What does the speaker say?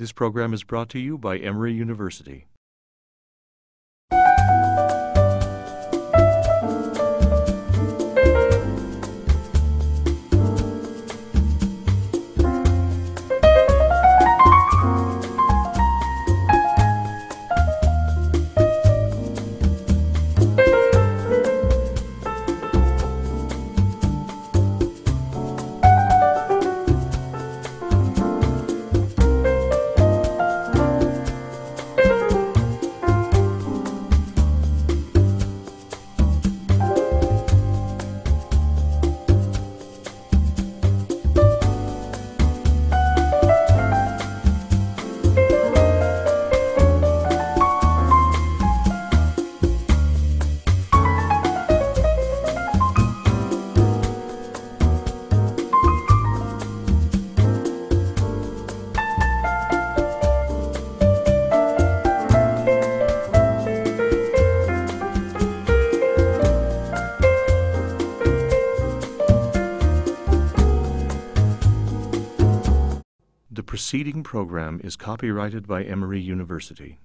This program is brought to you by Emory University. The preceding program is copyrighted by Emory University.